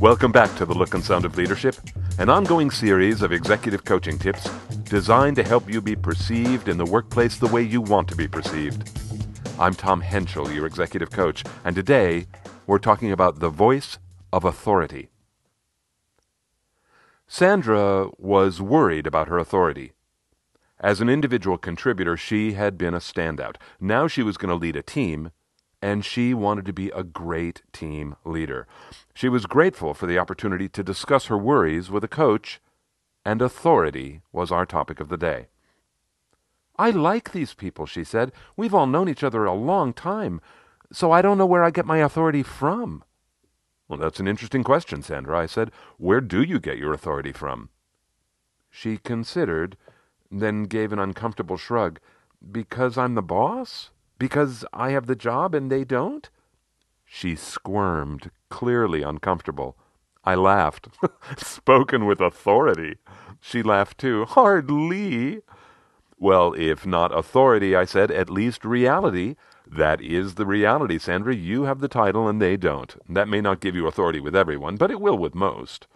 Welcome back to The Look and Sound of Leadership, an ongoing series of executive coaching tips designed to help you be perceived in the workplace the way you want to be perceived. I'm Tom Henschel, your executive coach, and today we're talking about the voice of authority. Sandra was worried about her authority. As an individual contributor, she had been a standout. Now she was going to lead a team, and she wanted to be a great team leader. She was grateful for the opportunity to discuss her worries with a coach, and authority was our topic of the day. I like these people, she said. We've all known each other a long time, so I don't know where I get my authority from. Well, that's an interesting question, Sandra. I said, Where do you get your authority from? She considered, then gave an uncomfortable shrug. Because I'm the boss? Because I have the job and they don't? She squirmed, clearly uncomfortable. I laughed. Spoken with authority. She laughed too. Hardly. Well, if not authority, I said, at least reality. That is the reality, Sandra. You have the title and they don't. That may not give you authority with everyone, but it will with most.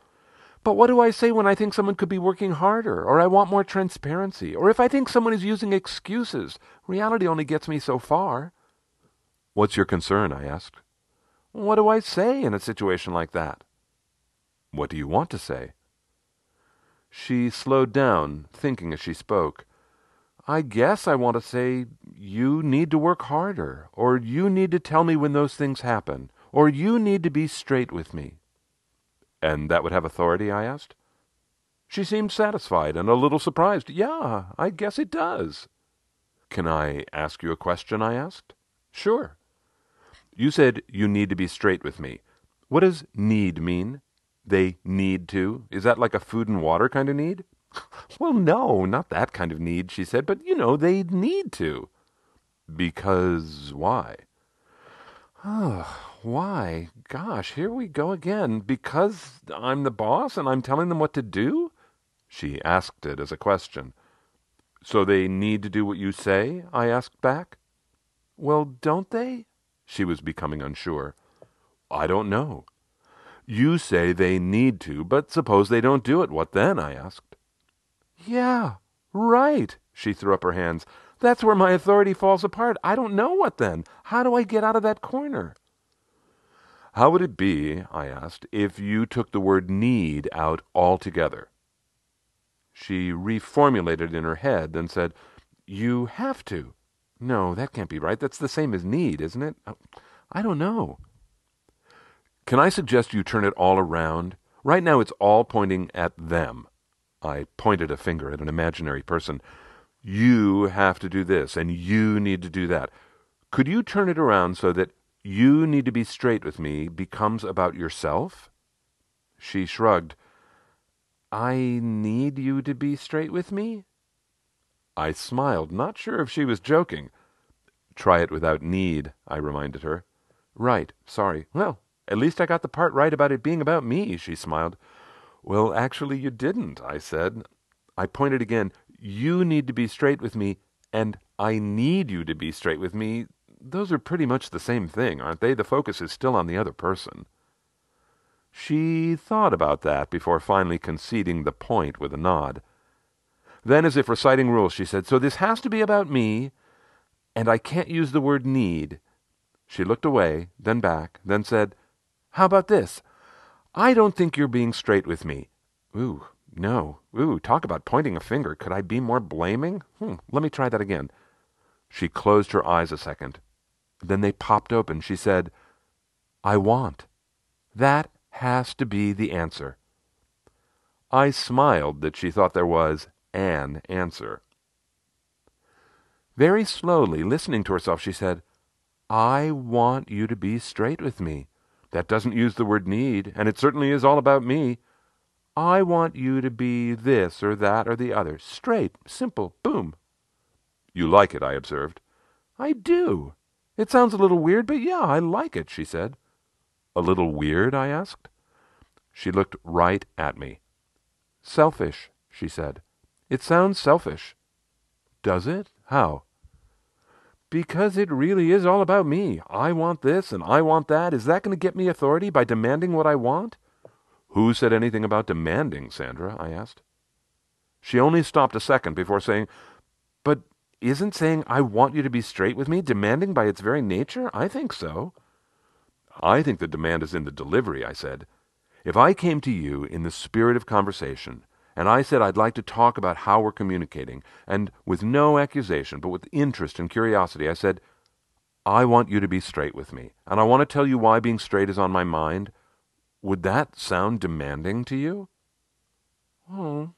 But what do I say when I think someone could be working harder, or I want more transparency, or if I think someone is using excuses? Reality only gets me so far. What's your concern? I asked. What do I say in a situation like that? What do you want to say? She slowed down, thinking as she spoke. I guess I want to say, you need to work harder, or you need to tell me when those things happen, or you need to be straight with me. And that would have authority? I asked. She seemed satisfied and a little surprised. Yeah, I guess it does. Can I ask you a question? I asked. Sure. You said you need to be straight with me. What does need mean? They need to? Is that like a food and water kind of need? Well, no, not that kind of need, she said, but you know, they need to. Because why? Oh, Why? Gosh, here we go again. Because I'm the boss and I'm telling them what to do? She asked it as a question. So they need to do what you say? I asked back. Well, don't they? She was becoming unsure. I don't know. You say they need to, but suppose they don't do it. What then? I asked. Yeah, right. She threw up her hands. That's where my authority falls apart. I don't know what then. How do I get out of that corner? How would it be, I asked, if you took the word need out altogether? She reformulated in her head, then said, You have to. No, that can't be right. That's the same as need, isn't it? Oh, I don't know. Can I suggest you turn it all around? Right now it's all pointing at them. I pointed a finger at an imaginary person. You have to do this, and you need to do that. Could you turn it around so that you need to be straight with me becomes about yourself? She shrugged. I need you to be straight with me? I smiled, not sure if she was joking. Try it without need, I reminded her. Right, sorry. Well, at least I got the part right about it being about me, she smiled. Well, actually, you didn't, I said. I pointed again. You need to be straight with me, and I need you to be straight with me. Those are pretty much the same thing, aren't they? The focus is still on the other person. She thought about that before finally conceding the point with a nod. Then, as if reciting rules, she said, So this has to be about me, and I can't use the word need. She looked away, then back, then said, How about this? I don't think you're being straight with me. Ooh, no. Ooh, talk about pointing a finger. Could I be more blaming? Hmm, let me try that again. She closed her eyes a second. Then they popped open. She said, I want. That has to be the answer. I smiled that she thought there was an answer. Very slowly, listening to herself, she said, I want you to be straight with me. That doesn't use the word need, and it certainly is all about me. I want you to be this or that or the other. Straight, simple, boom. You like it, I observed. I do. It sounds a little weird, but yeah, I like it, she said. A little weird? I asked. She looked right at me. Selfish, she said. It sounds selfish. Does it? How? Because it really is all about me. I want this and I want that. Is that going to get me authority by demanding what I want? Who said anything about demanding, Sandra? I asked. She only stopped a second before saying, But isn't saying I want you to be straight with me demanding by its very nature? I think so. I think the demand is in the delivery, I said. If I came to you in the spirit of conversation, and I said I'd like to talk about how we're communicating, and with no accusation, but with interest and curiosity, I said, I want you to be straight with me, and I want to tell you why being straight is on my mind, would that sound demanding to you? Oh,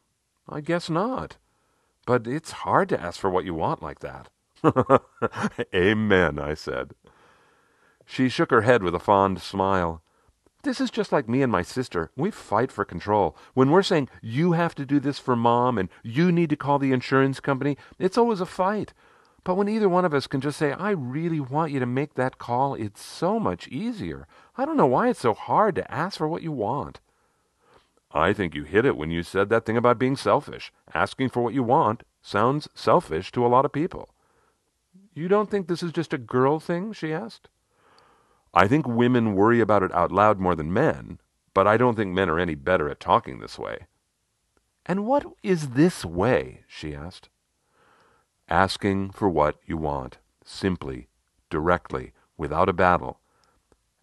I guess not. But it's hard to ask for what you want like that. Amen, I said. She shook her head with a fond smile. This is just like me and my sister. We fight for control. When we're saying, you have to do this for mom and you need to call the insurance company, it's always a fight. But when either one of us can just say, I really want you to make that call, it's so much easier. I don't know why it's so hard to ask for what you want. I think you hit it when you said that thing about being selfish. Asking for what you want sounds selfish to a lot of people. You don't think this is just a girl thing? she asked. I think women worry about it out loud more than men, but I don't think men are any better at talking this way. And what is this way? she asked. Asking for what you want, simply, directly, without a battle.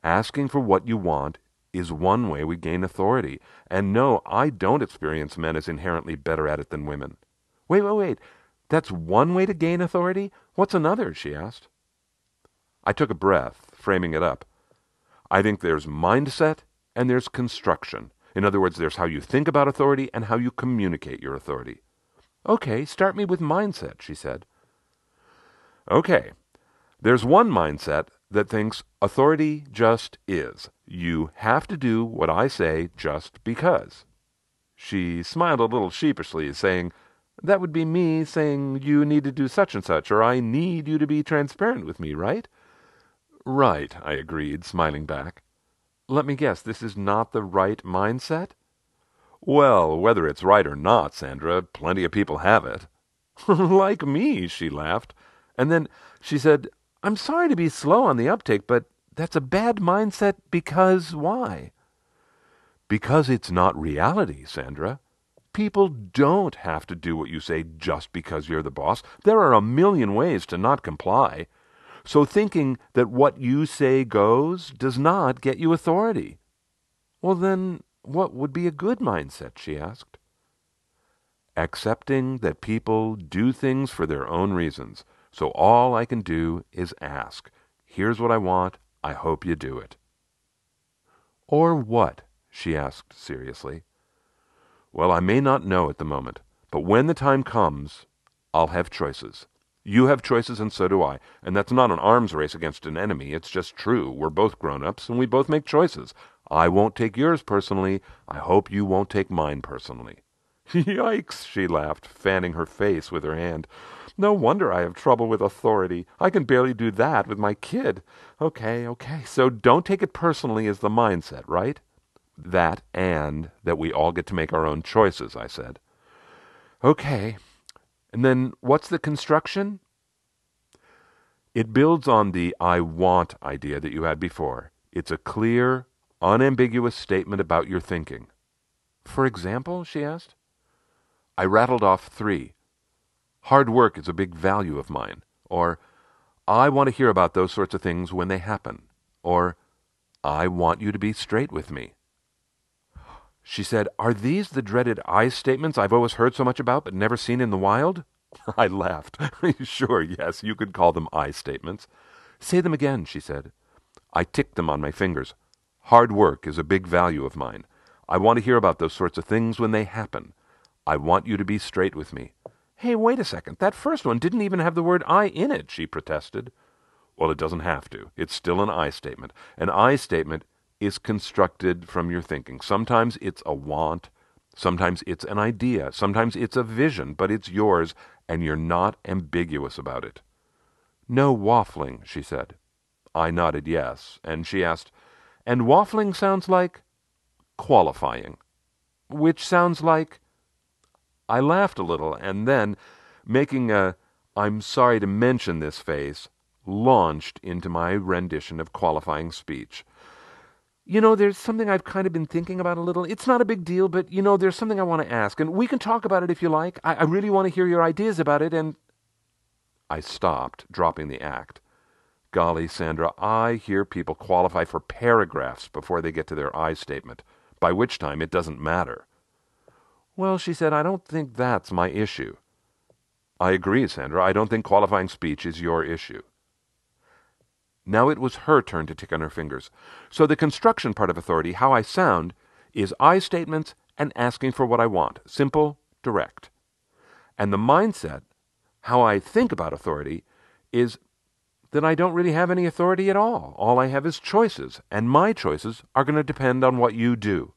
Asking for what you want is one way we gain authority. And no, I don't experience men as inherently better at it than women. Wait, wait, wait. That's one way to gain authority? What's another? she asked. I took a breath, framing it up. I think there's mindset and there's construction. In other words, there's how you think about authority and how you communicate your authority. Okay, start me with mindset, she said. Okay, there's one mindset that thinks authority just is. You have to do what I say just because. She smiled a little sheepishly, saying, That would be me saying you need to do such and such, or I need you to be transparent with me, right? Right, I agreed, smiling back. Let me guess, this is not the right mindset? Well, whether it's right or not, Sandra, plenty of people have it. like me, she laughed. And then she said, I'm sorry to be slow on the uptake, but that's a bad mindset because why? Because it's not reality, Sandra. People don't have to do what you say just because you're the boss. There are a million ways to not comply. So thinking that what you say goes does not get you authority. Well, then, what would be a good mindset? she asked. Accepting that people do things for their own reasons, so all I can do is ask. Here's what I want. I hope you do it. Or what? she asked seriously. Well, I may not know at the moment, but when the time comes, I'll have choices. You have choices, and so do I. And that's not an arms race against an enemy. It's just true. We're both grown ups, and we both make choices. I won't take yours personally. I hope you won't take mine personally. Yikes, she laughed, fanning her face with her hand. No wonder I have trouble with authority. I can barely do that with my kid. Okay, okay. So don't take it personally as the mindset, right? That and that we all get to make our own choices, I said. Okay, and then what's the construction? It builds on the I want idea that you had before. It's a clear, unambiguous statement about your thinking. For example, she asked. I rattled off three. Hard work is a big value of mine. Or, I want to hear about those sorts of things when they happen. Or, I want you to be straight with me. She said, Are these the dreaded I statements I've always heard so much about but never seen in the wild? I laughed. sure, yes, you could call them I statements. Say them again, she said. I ticked them on my fingers. Hard work is a big value of mine. I want to hear about those sorts of things when they happen. I want you to be straight with me. Hey, wait a second. That first one didn't even have the word I in it, she protested. Well, it doesn't have to. It's still an I statement. An I statement is constructed from your thinking. Sometimes it's a want, sometimes it's an idea, sometimes it's a vision, but it's yours, and you're not ambiguous about it. No waffling, she said. I nodded yes, and she asked, And waffling sounds like? Qualifying. Which sounds like? I laughed a little, and then, making a I'm sorry to mention this face, launched into my rendition of qualifying speech. you know, there's something I've kind of been thinking about a little. It's not a big deal, but, you know, there's something I want to ask, and we can talk about it if you like. I, I really want to hear your ideas about it, and. I stopped, dropping the act. Golly, Sandra, I hear people qualify for paragraphs before they get to their I statement, by which time it doesn't matter. Well, she said, I don't think that's my issue. I agree, Sandra. I don't think qualifying speech is your issue. Now it was her turn to tick on her fingers. So the construction part of authority, how I sound, is I statements and asking for what I want. Simple, direct. And the mindset, how I think about authority, is that I don't really have any authority at all. All I have is choices, and my choices are going to depend on what you do.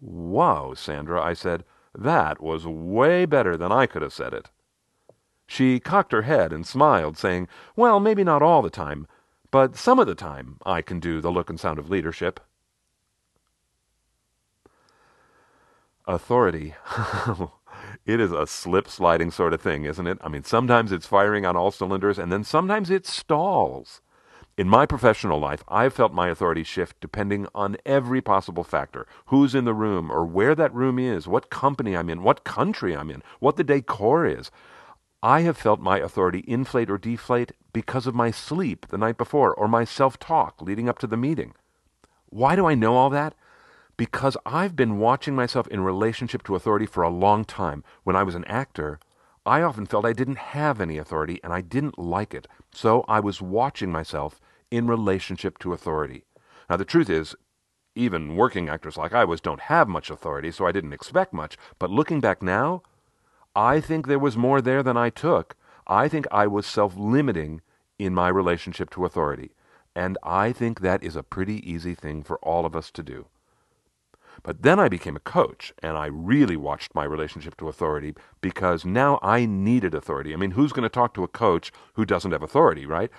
Wow, Sandra, I said, that was way better than I could have said it. She cocked her head and smiled, saying, Well, maybe not all the time, but some of the time I can do the look and sound of leadership. Authority. it is a slip sliding sort of thing, isn't it? I mean, sometimes it's firing on all cylinders, and then sometimes it stalls. In my professional life, I've felt my authority shift depending on every possible factor who's in the room, or where that room is, what company I'm in, what country I'm in, what the decor is. I have felt my authority inflate or deflate because of my sleep the night before or my self talk leading up to the meeting. Why do I know all that? Because I've been watching myself in relationship to authority for a long time. When I was an actor, I often felt I didn't have any authority and I didn't like it. So I was watching myself in relationship to authority. Now, the truth is, even working actors like I was don't have much authority, so I didn't expect much. But looking back now, I think there was more there than I took. I think I was self limiting in my relationship to authority. And I think that is a pretty easy thing for all of us to do. But then I became a coach, and I really watched my relationship to authority because now I needed authority. I mean, who's going to talk to a coach who doesn't have authority, right?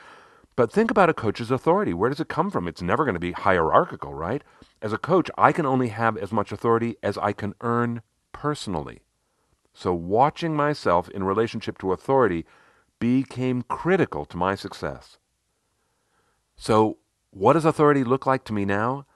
But think about a coach's authority. Where does it come from? It's never going to be hierarchical, right? As a coach, I can only have as much authority as I can earn personally. So watching myself in relationship to authority became critical to my success. So, what does authority look like to me now?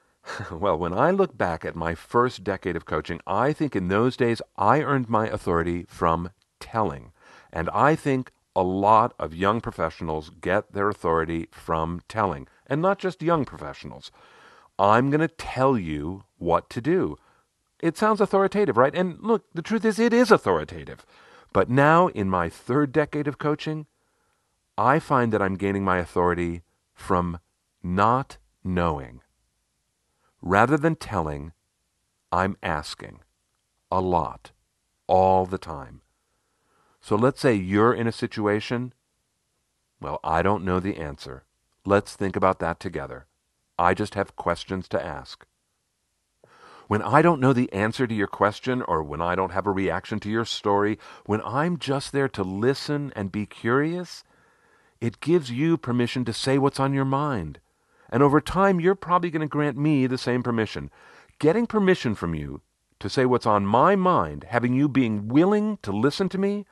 well, when I look back at my first decade of coaching, I think in those days I earned my authority from telling. And I think a lot of young professionals get their authority from telling. And not just young professionals. I'm going to tell you what to do. It sounds authoritative, right? And look, the truth is, it is authoritative. But now, in my third decade of coaching, I find that I'm gaining my authority from not knowing. Rather than telling, I'm asking a lot, all the time. So let's say you're in a situation. Well, I don't know the answer. Let's think about that together. I just have questions to ask. When I don't know the answer to your question or when I don't have a reaction to your story, when I'm just there to listen and be curious, it gives you permission to say what's on your mind. And over time, you're probably going to grant me the same permission. Getting permission from you to say what's on my mind, having you being willing to listen to me,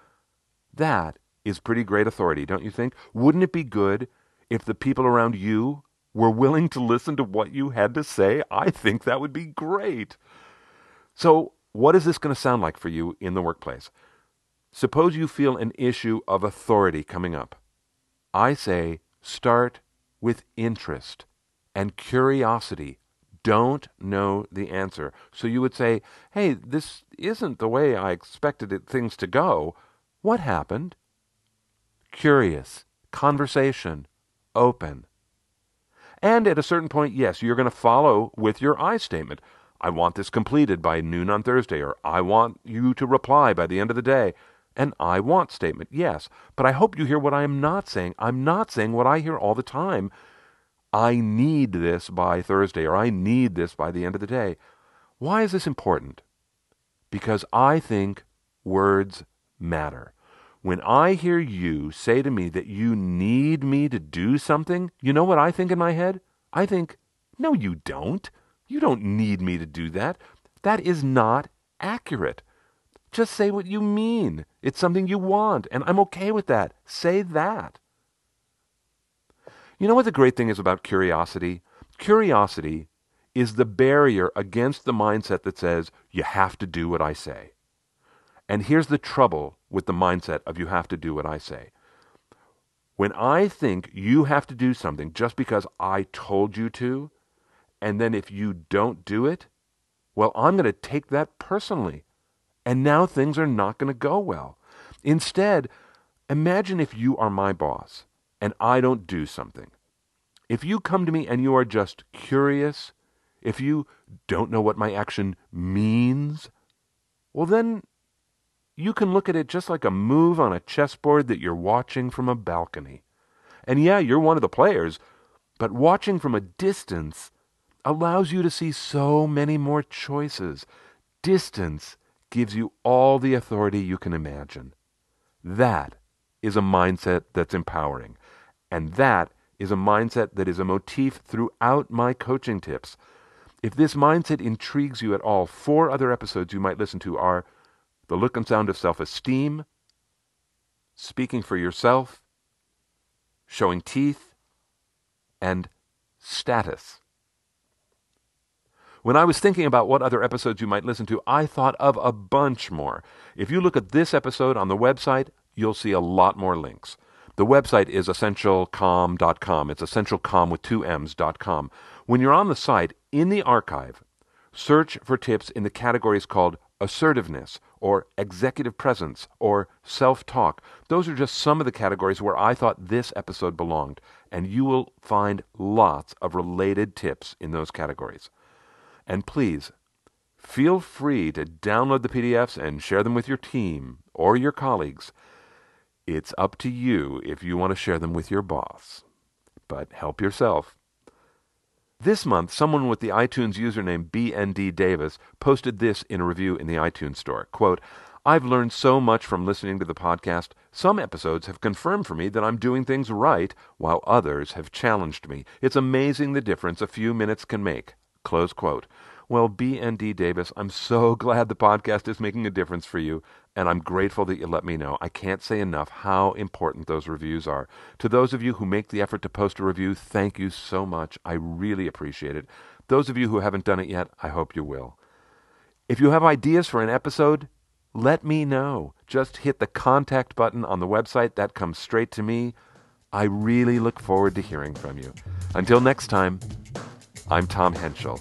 that is pretty great authority, don't you think? Wouldn't it be good if the people around you were willing to listen to what you had to say, I think that would be great. So, what is this going to sound like for you in the workplace? Suppose you feel an issue of authority coming up. I say start with interest and curiosity. Don't know the answer. So you would say, hey, this isn't the way I expected it, things to go. What happened? Curious, conversation, open. And at a certain point, yes, you're going to follow with your I statement. I want this completed by noon on Thursday, or I want you to reply by the end of the day. An I want statement, yes. But I hope you hear what I am not saying. I'm not saying what I hear all the time. I need this by Thursday, or I need this by the end of the day. Why is this important? Because I think words matter. When I hear you say to me that you need me to do something, you know what I think in my head? I think, no, you don't. You don't need me to do that. That is not accurate. Just say what you mean. It's something you want, and I'm okay with that. Say that. You know what the great thing is about curiosity? Curiosity is the barrier against the mindset that says, you have to do what I say. And here's the trouble with the mindset of you have to do what I say. When I think you have to do something just because I told you to, and then if you don't do it, well, I'm going to take that personally. And now things are not going to go well. Instead, imagine if you are my boss and I don't do something. If you come to me and you are just curious, if you don't know what my action means, well, then you can look at it just like a move on a chessboard that you're watching from a balcony. And yeah, you're one of the players, but watching from a distance allows you to see so many more choices. Distance gives you all the authority you can imagine. That is a mindset that's empowering. And that is a mindset that is a motif throughout my coaching tips. If this mindset intrigues you at all, four other episodes you might listen to are The Look and Sound of Self Esteem, Speaking for Yourself, Showing Teeth, and Status. When I was thinking about what other episodes you might listen to, I thought of a bunch more. If you look at this episode on the website, you'll see a lot more links. The website is essentialcomm.com. It's essentialcomm with two M's.com. When you're on the site, in the archive, search for tips in the categories called assertiveness or executive presence or self talk. Those are just some of the categories where I thought this episode belonged, and you will find lots of related tips in those categories. And please, feel free to download the PDFs and share them with your team or your colleagues. It's up to you if you want to share them with your boss. But help yourself. This month, someone with the iTunes username BND Davis posted this in a review in the iTunes store. Quote, I've learned so much from listening to the podcast. Some episodes have confirmed for me that I'm doing things right, while others have challenged me. It's amazing the difference a few minutes can make. Close quote. Well, BND Davis, I'm so glad the podcast is making a difference for you, and I'm grateful that you let me know. I can't say enough how important those reviews are. To those of you who make the effort to post a review, thank you so much. I really appreciate it. Those of you who haven't done it yet, I hope you will. If you have ideas for an episode, let me know. Just hit the contact button on the website. That comes straight to me. I really look forward to hearing from you. Until next time, I'm Tom Henschel.